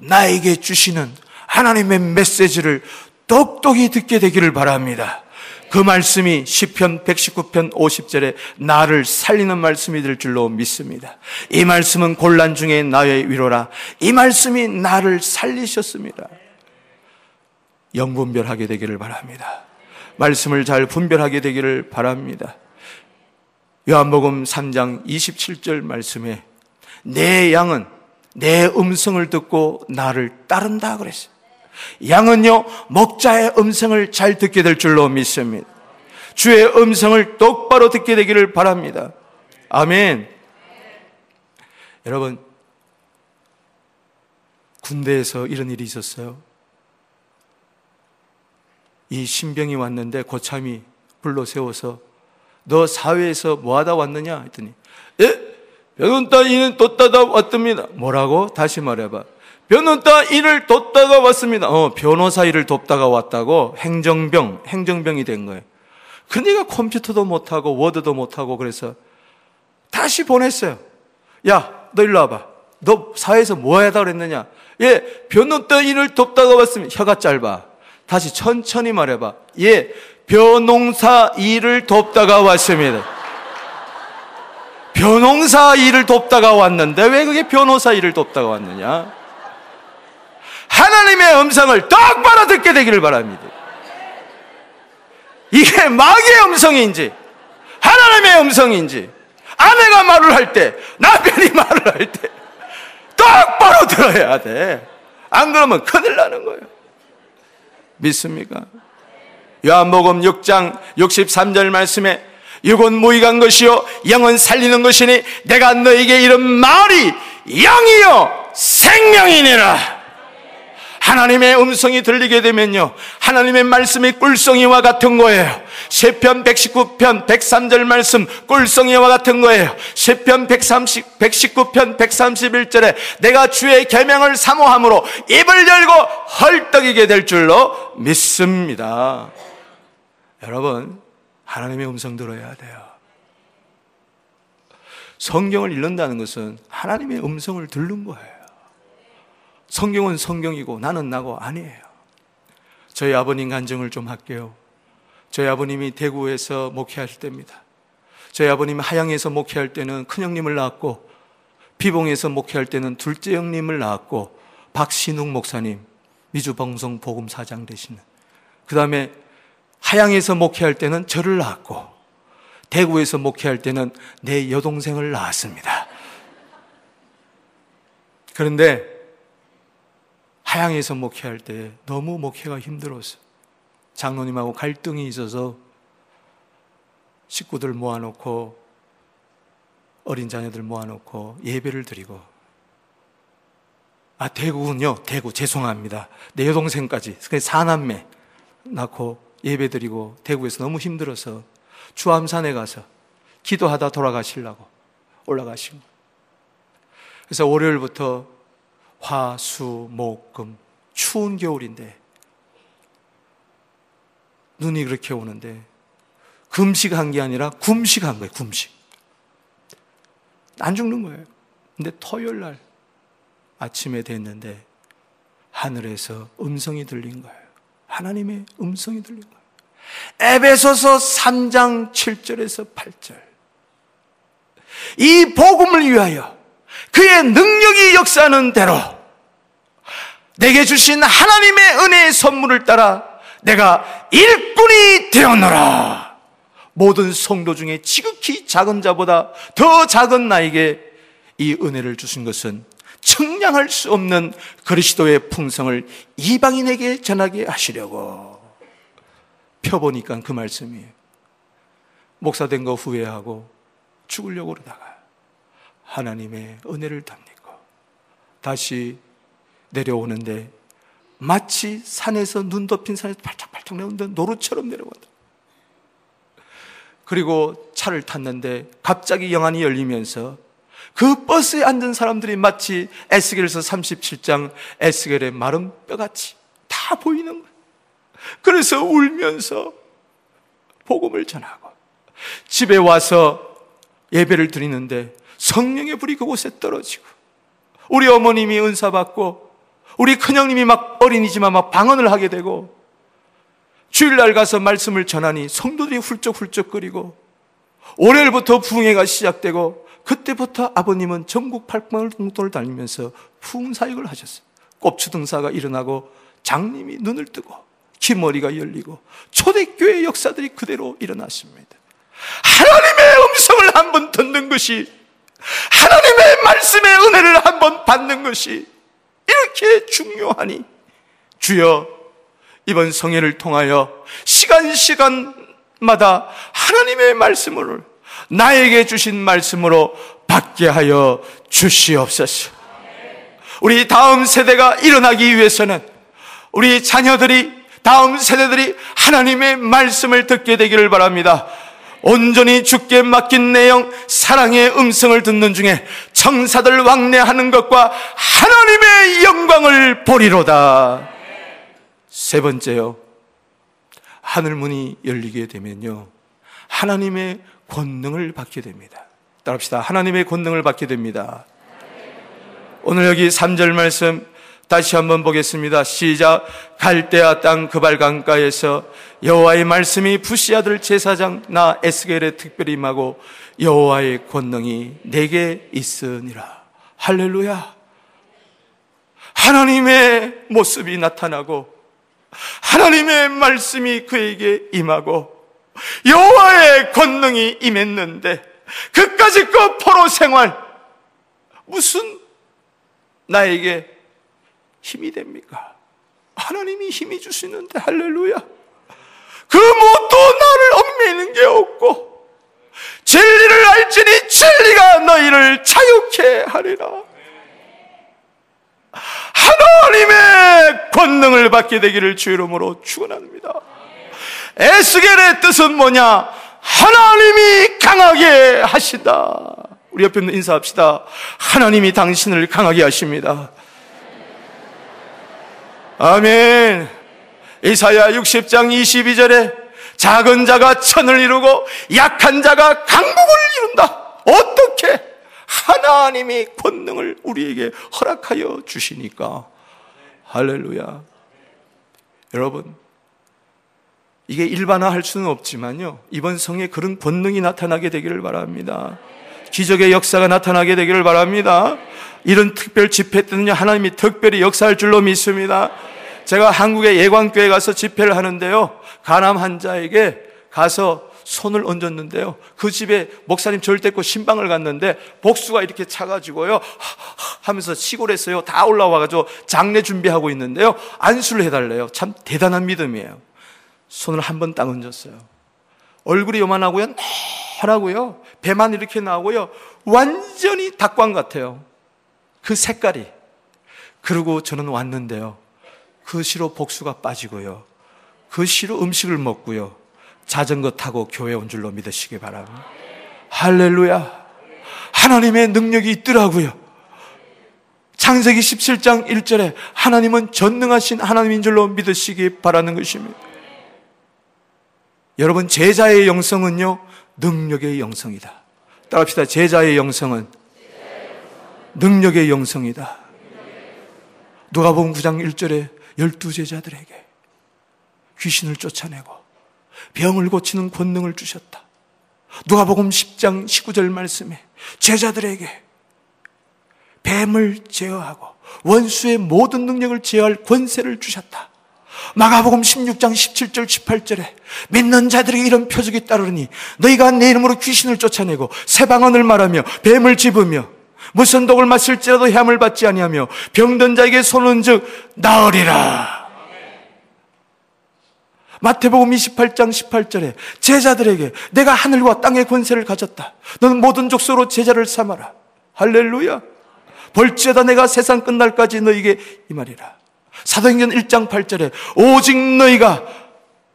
A: 나에게 주시는 하나님의 메시지를 똑똑히 듣게 되기를 바랍니다. 그 말씀이 시편 119편 50절에 나를 살리는 말씀이 될 줄로 믿습니다. 이 말씀은 곤란 중에 나의 위로라. 이 말씀이 나를 살리셨습니다. 영분별하게 되기를 바랍니다. 말씀을 잘 분별하게 되기를 바랍니다. 요한복음 3장 27절 말씀에 내 양은 내 음성을 듣고 나를 따른다 그랬어요. 양은요, 목자의 음성을 잘 듣게 될 줄로 믿습니다. 주의 음성을 똑바로 듣게 되기를 바랍니다. 아멘. 여러분, 군대에서 이런 일이 있었어요. 이 신병이 왔는데 고참이 불러 세워서 너 사회에서 뭐 하다 왔느냐 했더니 예 변호사 이는 뒀다가 왔답니다. 뭐라고? 다시 말해봐. 변호사 일을 돕다가 왔습니다. 어, 변호사 일을 돕다가 왔다고 행정병, 행정병이 된 거예요. 그니까 컴퓨터도 못하고 워드도 못하고 그래서 다시 보냈어요. 야, 너 일로 와봐. 너 사회에서 뭐 하다 그랬느냐? 예, 변호사 일을 돕다가 왔습니다. 혀가 짧아. 다시 천천히 말해봐. 예, 변농사 일을 돕다가 왔습니다. 변농사 일을 돕다가 왔는데 왜 그게 변호사 일을 돕다가 왔느냐? 하나님의 음성을 똑바로 듣게 되기를 바랍니다. 이게 마귀의 음성인지 하나님의 음성인지 아내가 말을 할 때 남편이 말을 할 때 똑바로 들어야 돼. 안 그러면 큰일 나는 거예요. 믿습니까? 요한복음 6장 63절 말씀에 육은 무익한 것이요 영은 살리는 것이니 내가 너에게 이런 말이 영이요 생명이니라. 하나님의 음성이 들리게 되면요. 하나님의 말씀이 꿀성이와 같은 거예요. 시편 119편 103절 말씀 꿀성이와 같은 거예요. 시편 130 119편 131절에 내가 주의 계명을 사모함으로 입을 열고 헐떡이게 될 줄로 믿습니다. 여러분, 하나님의 음성 들어야 돼요. 성경을 읽는다는 것은 하나님의 음성을 듣는 거예요. 성경은 성경이고 나는 나고 아니에요. 저희 아버님 간증을 좀 할게요. 저희 아버님이 대구에서 목회하실 때입니다. 저희 아버님이 하양에서 목회할 때는 큰형님을 낳았고 비봉에서 목회할 때는 둘째 형님을 낳았고 박신웅 목사님 미주방송 복음 사장 되시는 그 다음에 하양에서 목회할 때는 저를 낳았고 대구에서 목회할 때는 내 여동생을 낳았습니다. 그런데 하양에서 목회할 때 너무 목회가 힘들었어. 장로님하고 갈등이 있어서 식구들 모아놓고 어린 자녀들 모아놓고 예배를 드리고. 아 대구군요. 대구. 죄송합니다. 내 여동생까지. 사남매 낳고 예배 드리고 대구에서 너무 힘들어서 주암산에 가서 기도하다 돌아가시려고 올라가신 거예요 그래서 월요일부터 화, 수, 목, 금 추운 겨울인데 눈이 그렇게 오는데 금식한 게 아니라 굶식한 거예요 굶식 안 죽는 거예요. 근데 토요일 날 아침에 됐는데 하늘에서 음성이 들린 거예요. 하나님의 음성이 들린 거예요. 에베소서 3장 7절에서 8절. 이 복음을 위하여 그의 능력이 역사하는 대로 내게 주신 하나님의 은혜의 선물을 따라 내가 일꾼이 되었노라. 모든 성도 중에 지극히 작은 자보다 더 작은 나에게 이 은혜를 주신 것은 청량할 수 없는 그리스도의 풍성을 이방인에게 전하게 하시려고 펴보니까 그 말씀이에요. 목사 된 거 후회하고 죽으려고 그러다가 하나님의 은혜를 담니고 다시 내려오는데 마치 산에서 눈 덮인 산에서 팔짝팔짝 내오는데 노루처럼 내려온다. 그리고 차를 탔는데 갑자기 영안이 열리면서 그 버스에 앉은 사람들이 마치 에스겔에서 37장 에스겔의 마른 뼈같이 다 보이는 거예요. 그래서 울면서 복음을 전하고 집에 와서 예배를 드리는데 성령의 불이 그곳에 떨어지고 우리 어머님이 은사 받고 우리 큰형님이 막 어린이지만 막 방언을 하게 되고 주일날 가서 말씀을 전하니 성도들이 훌쩍훌쩍거리고 월요일부터 부흥회가 시작되고 그때부터 아버님은 전국 팔방을 동도를 다니면서 사역을 하셨어요. 꼽추등사가 일어나고 장님이 눈을 뜨고 귀머리가 열리고 초대교회 역사들이 그대로 일어났습니다. 하나님의 음성을 한 번 듣는 것이 하나님의 말씀의 은혜를 한 번 받는 것이 이렇게 중요하니 주여 이번 성회를 통하여 시간 시간마다 하나님의 말씀을 나에게 주신 말씀으로 받게 하여 주시옵소서. 우리 다음 세대가 일어나기 위해서는 우리 자녀들이 다음 세대들이 하나님의 말씀을 듣게 되기를 바랍니다. 온전히 죽게 맡긴 내용, 사랑의 음성을 듣는 중에 청사들 왕래하는 것과 하나님의 영광을 보리로다. 세 번째요. 하늘 문이 열리게 되면요. 하나님의 권능을 받게 됩니다. 따라합시다. 하나님의 권능을 받게 됩니다. 오늘 여기 3절 말씀 다시 한번 보겠습니다. 시작. 갈대아 땅 그발 강가에서 여호와의 말씀이 부시 아들 제사장 나 에스겔에 특별히 임하고 여호와의 권능이 내게 있으니라. 할렐루야. 하나님의 모습이 나타나고 하나님의 말씀이 그에게 임하고 여호와의 권능이 임했는데 그까지 그 포로 생활 무슨 나에게 힘이 됩니까? 하나님이 힘이 주시는데 할렐루야. 그 무엇도 나를 얽매이는 게 없고 진리를 알지니 진리가 너희를 자유케 하리라. 하나님의 권능을 받게 되기를 주 이름으로 축원합니다. 에스겔의 뜻은 뭐냐? 하나님이 강하게 하시다. 우리 옆에 있는 인사합시다. 하나님이 당신을 강하게 하십니다. 아멘. 이사야 60장 22절에 작은 자가 천을 이루고 약한 자가 강국을 이룬다. 어떻게? 하나님이 권능을 우리에게 허락하여 주시니까 할렐루야. 여러분, 이게 일반화할 수는 없지만요. 이번 성에 그런 권능이 나타나게 되기를 바랍니다. 기적의 역사가 나타나게 되기를 바랍니다. 이런 특별 집회 때는요, 하나님이 특별히 역사할 줄로 믿습니다. 제가 한국의 예광교회 가서 집회를 하는데요, 간암 환자에게 가서 손을 얹었는데요. 그 집에 목사님 절대고 신방을 갔는데 복수가 이렇게 차가지고요. [LAUGHS] 하면서 시골에서요. 다 올라와가지고 장례 준비하고 있는데요. 안수를 해달래요. 참 대단한 믿음이에요. 손을 한 번 딱 얹었어요. 얼굴이 요만하고요. 노하고요. 배만 이렇게 나오고요. 완전히 닭광 같아요. 그 색깔이. 그리고 저는 왔는데요. 그 시로 복수가 빠지고요. 그 시로 음식을 먹고요. 자전거 타고 교회 온 줄로 믿으시기 바랍니다. 할렐루야. 하나님의 능력이 있더라고요. 창세기 17장 1절에 하나님은 전능하신 하나님인 줄로 믿으시기 바라는 것입니다. 여러분, 제자의 영성은요, 능력의 영성이다. 따라합시다. 제자의 영성은 능력의 영성이다. 누가복음 9장 1절에 열두 제자들에게 귀신을 쫓아내고 병을 고치는 권능을 주셨다. 누가복음 10장 19절 말씀에 제자들에게 뱀을 제어하고 원수의 모든 능력을 제어할 권세를 주셨다. 마가복음 16장 17절 18절에 믿는 자들에게 이런 표적이 따르니 너희가 내 이름으로 귀신을 쫓아내고 새 방언을 말하며 뱀을 집으며 무슨 독을 마실지라도 해함을 받지 아니하며 병든 자에게 손은 즉 나으리라. 마태복음 28장 18절에 제자들에게 내가 하늘과 땅의 권세를 가졌다. 너는 모든 족속으로 제자를 삼아라. 할렐루야. 벌지어다 내가 세상 끝날까지 너에게 이 말이라. 사도행전 1장 8절에 오직 너희가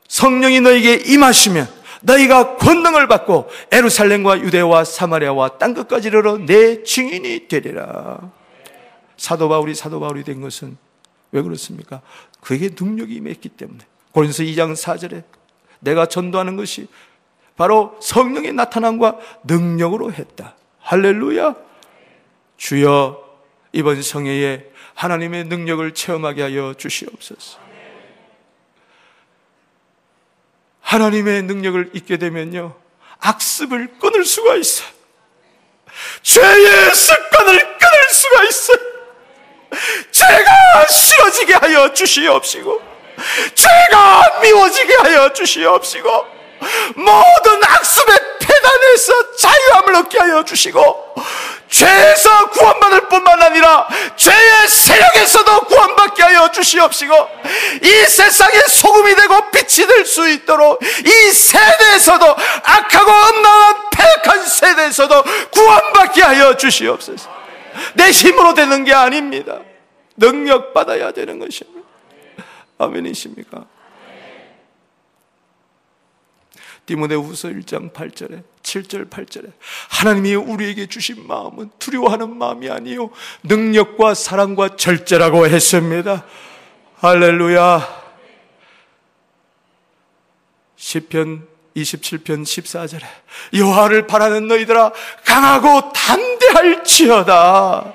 A: 성령이 너에게 임하시면 너희가 권능을 받고 에루살렘과 유대와 사마리아와 땅 끝까지 이르러 내 증인이 되리라. 사도 바울이 사도 바울이 된 것은 왜 그렇습니까? 그에게 능력이 임했기 때문에. 고린서 2장 4절에 내가 전도하는 것이 바로 성령의 나타남과 능력으로 했다. 할렐루야. 주여 이번 성회에 하나님의 능력을 체험하게 하여 주시옵소서. 하나님의 능력을 잊게 되면요. 악습을 끊을 수가 있어요. 죄의 습관을 끊을 수가 있어요. 죄가 싫어지게 하여 주시옵시고 죄가 미워지게 하여 주시옵시고 모든 악습의 폐단에서 자유함을 얻게 하여 주시고 죄에서 구원받을 뿐만 아니라 죄의 세력에서도 구원받게 하여 주시옵시고 이 세상의 소금이 되고 빛이 될 수 있도록 이 세대에서도 악하고 험난한 폐악한 세대에서도 구원받게 하여 주시옵소서. 내 힘으로 되는 게 아닙니다. 능력 받아야 되는 것입니다. 아멘이십니까? 디모데후서 1장 8절에 7절 8절에 하나님이 우리에게 주신 마음은 두려워하는 마음이 아니요 능력과 사랑과 절제라고 했습니다. 할렐루야. 시편 27편 14절에 여호와를 바라는 너희들아 강하고 담대할지어다.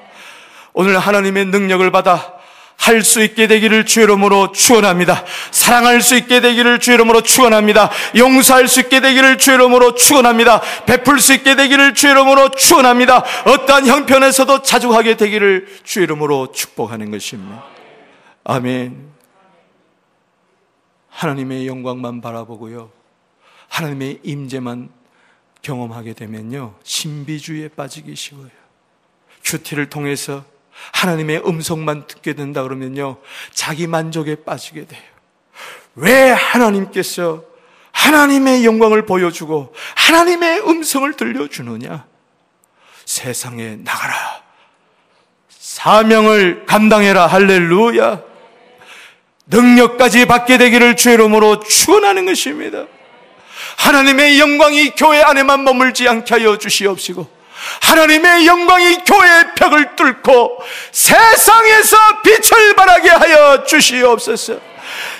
A: 오늘 하나님의 능력을 받아 할 수 있게 되기를 주 이름으로 축원합니다. 사랑할 수 있게 되기를 주 이름으로 축원합니다. 용서할 수 있게 되기를 주 이름으로 축원합니다. 베풀 수 있게 되기를 주 이름으로 축원합니다. 어떠한 형편에서도 자주하게 되기를 주 이름으로 축복하는 것입니다. 아멘. 하나님의 영광만 바라보고요. 하나님의 임재만 경험하게 되면요. 신비주의에 빠지기 쉬워요. 큐티를 통해서 하나님의 음성만 듣게 된다 그러면요. 자기 만족에 빠지게 돼요. 왜 하나님께서 하나님의 영광을 보여주고 하나님의 음성을 들려주느냐? 세상에 나가라. 사명을 감당해라. 할렐루야. 능력까지 받게 되기를 주 이름으로 축원하는 것입니다. 하나님의 영광이 교회 안에만 머물지 않게 하여 주시옵시고 하나님의 영광이 교회의 벽을 뚫고 세상에서 빛을 발하게 하여 주시옵소서.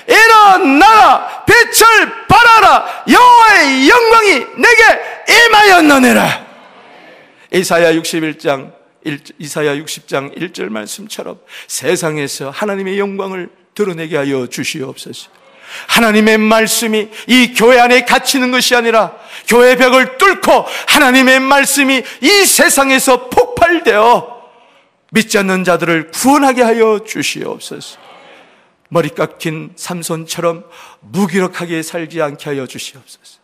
A: 일어나라 빛을 발하라 여호와의 영광이 내게 임하였느니라 이사야 61장 1, 이사야 60장 1절 말씀처럼 세상에서 하나님의 영광을 드러내게 하여 주시옵소서. 하나님의 말씀이 이 교회 안에 갇히는 것이 아니라 교회 벽을 뚫고 하나님의 말씀이 이 세상에서 폭발되어 믿지 않는 자들을 구원하게 하여 주시옵소서. 머리 깎인 삼손처럼 무기력하게 살지 않게 하여 주시옵소서.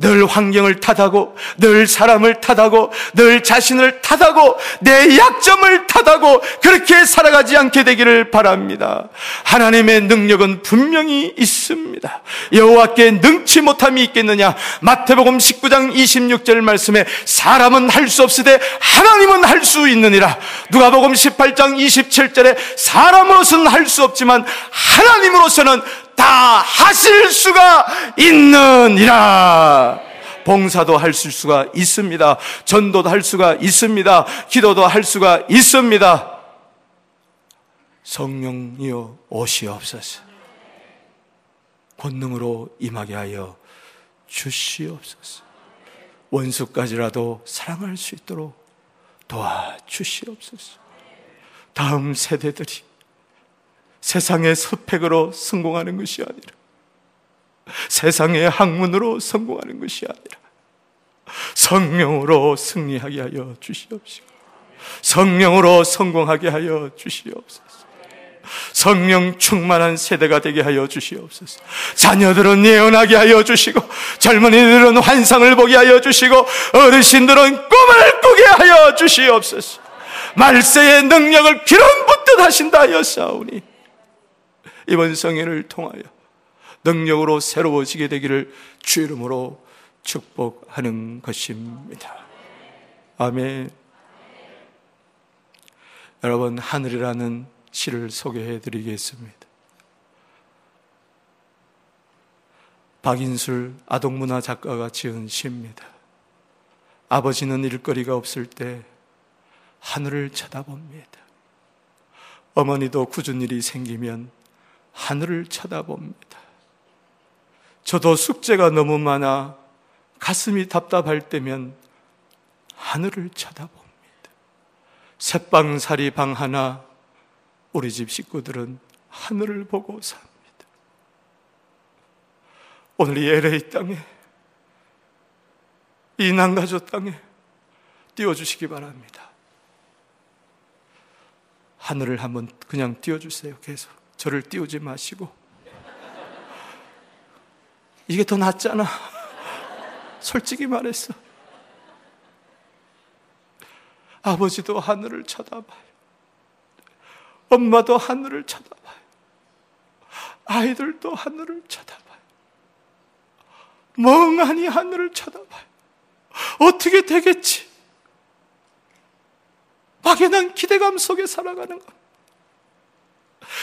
A: 늘 환경을 탓하고, 늘 사람을 탓하고, 늘 자신을 탓하고, 내 약점을 탓하고, 그렇게 살아가지 않게 되기를 바랍니다. 하나님의 능력은 분명히 있습니다. 여호와께 능치 못함이 있겠느냐? 마태복음 19장 26절 말씀에 사람은 할 수 없으되 하나님은 할 수 있느니라. 누가복음 18장 27절에 사람으로서는 할 수 없지만 하나님으로서는 다 하실 수가 있느니라. 봉사도 할 수가 있습니다. 전도도 할 수가 있습니다. 기도도 할 수가 있습니다. 성령이여 오시옵소서. 권능으로 임하게 하여 주시옵소서. 원수까지라도 사랑할 수 있도록 도와주시옵소서. 다음 세대들이 세상의 스펙으로 성공하는 것이 아니라 세상의 학문으로 성공하는 것이 아니라 성령으로 승리하게 하여 주시옵시고 성령으로 성공하게 하여 주시옵소서. 성령 충만한 세대가 되게 하여 주시옵소서. 자녀들은 예언하게 하여 주시고, 젊은이들은 환상을 보게 하여 주시고, 어르신들은 꿈을 꾸게 하여 주시옵소서. 말세의 능력을 기름 붓듯 하신다 싸우니, 이번 성회를 통하여 능력으로 새로워지게 되기를 주 이름으로 축복하는 것입니다. 아멘. 여러분, 하늘이라는 시를 소개해 드리겠습니다. 박인술 아동문화 작가가 지은 시입니다. 아버지는 일거리가 없을 때 하늘을 쳐다봅니다. 어머니도 굳은 일이 생기면 하늘을 쳐다봅니다. 저도 숙제가 너무 많아 가슴이 답답할 때면 하늘을 쳐다봅니다. 새방살이 방 하나 우리 집 식구들은 하늘을 보고 삽니다. 오늘 이 LA 땅에 이 난가조 땅에 띄워주시기 바랍니다. 하늘을 한번 그냥 띄워주세요. 계속. 저를 띄우지 마시고. 이게 더 낫잖아. 솔직히 말했어. 아버지도 하늘을 쳐다봐요. 엄마도 하늘을 쳐다봐요. 아이들도 하늘을 쳐다봐요. 멍하니 하늘을 쳐다봐요. 어떻게 되겠지? 막연한 기대감 속에 살아가는 것.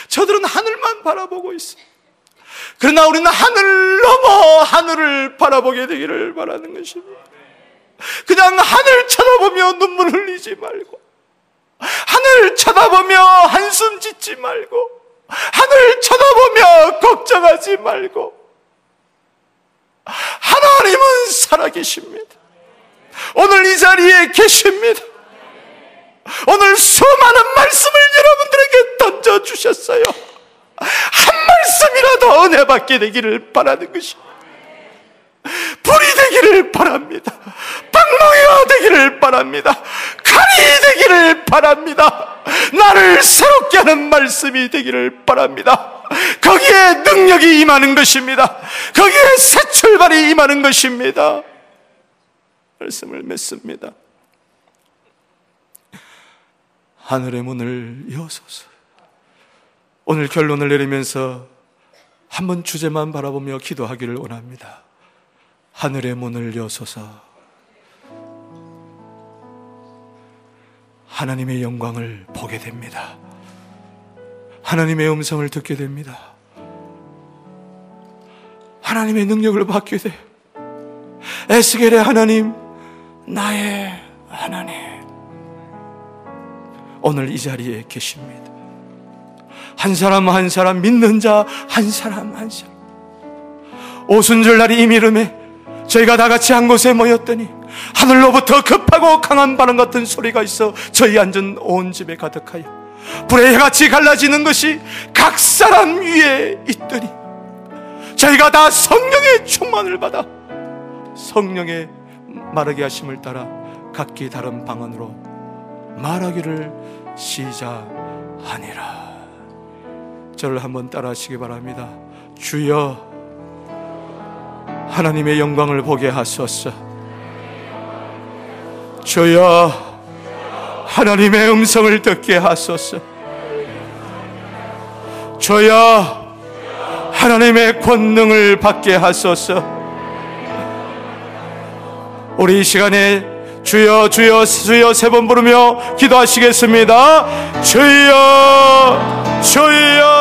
A: 저들은 하늘만 바라보고 있어요. 그러나 우리는 하늘 넘어 하늘을 바라보게 되기를 바라는 것입니다. 그냥 하늘 쳐다보며 눈물 흘리지 말고, 하늘 쳐다보며 한숨 짓지 말고, 하늘 쳐다보며 걱정하지 말고, 하나님은 살아계십니다. 오늘 이 자리에 계십니다. 오늘 수많은 말씀을 여러분들 에게 던져주셨어요. 한 말씀이라도 은혜 받게 되기를 바라는 것입니다. 불이 되기를 바랍니다. 방망이가 되기를 바랍니다. 칼이 되기를 바랍니다. 나를 새롭게 하는 말씀이 되기를 바랍니다. 거기에 능력이 임하는 것입니다. 거기에 새 출발이 임하는 것입니다. 말씀을 맺습니다. 하늘의 문을 여소서. 오늘 결론을 내리면서 한 번 주제만 바라보며 기도하기를 원합니다. 하늘의 문을 여소서. 하나님의 영광을 보게 됩니다. 하나님의 음성을 듣게 됩니다. 하나님의 능력을 받게 돼. 에스겔의 하나님, 나의 하나님. 오늘 이 자리에 계십니다. 한 사람 한 사람 믿는 자 한 사람 한 사람. 오순절 날이 이미 이름에 저희가 다 같이 한 곳에 모였더니 하늘로부터 급하고 강한 바람 같은 소리가 있어 저희 앉은 온 집에 가득하여 불의 해같이 갈라지는 것이 각 사람 위에 있더니 저희가 다 성령의 충만을 받아 성령의 말하게 하심을 따라 각기 다른 방언으로 말하기를 시작하니라. 저를 한번 따라 하시기 바랍니다. 주여 하나님의 영광을 보게 하소서. 주여 하나님의 음성을 듣게 하소서. 주여 하나님의 권능을 받게 하소서. 우리 이 시간에 주여 주여 주여 세 번 부르며 기도하시겠습니다. 주여 주여